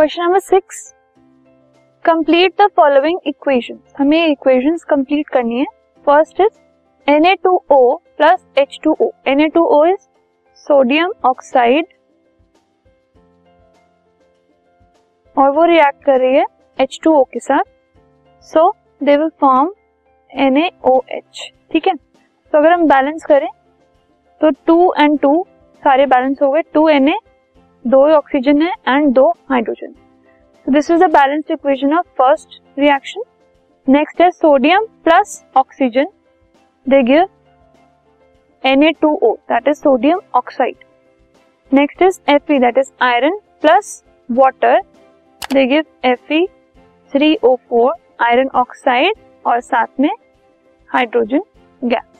Question number six. Complete the following equation हमें equation complete करनी है। First is Na2O plus H2O Na2O is sodium oxide और वो react कर रही है एच टू ओ के साथ। So they will form NaOH ठीक है? तो अगर हम बैलेंस करें तो टू एंड टू सारे बैलेंस हो गए। टू Na दो ऑक्सीजन है एंड दो hydrogen this is the balance equation of first reaction next है sodium plus oxygen they give N A two O that is Na2O that is sodium oxide. Next is Fe, that is iron plus water. They give Fe3O4 iron oxide, और साथ में hydrogen gas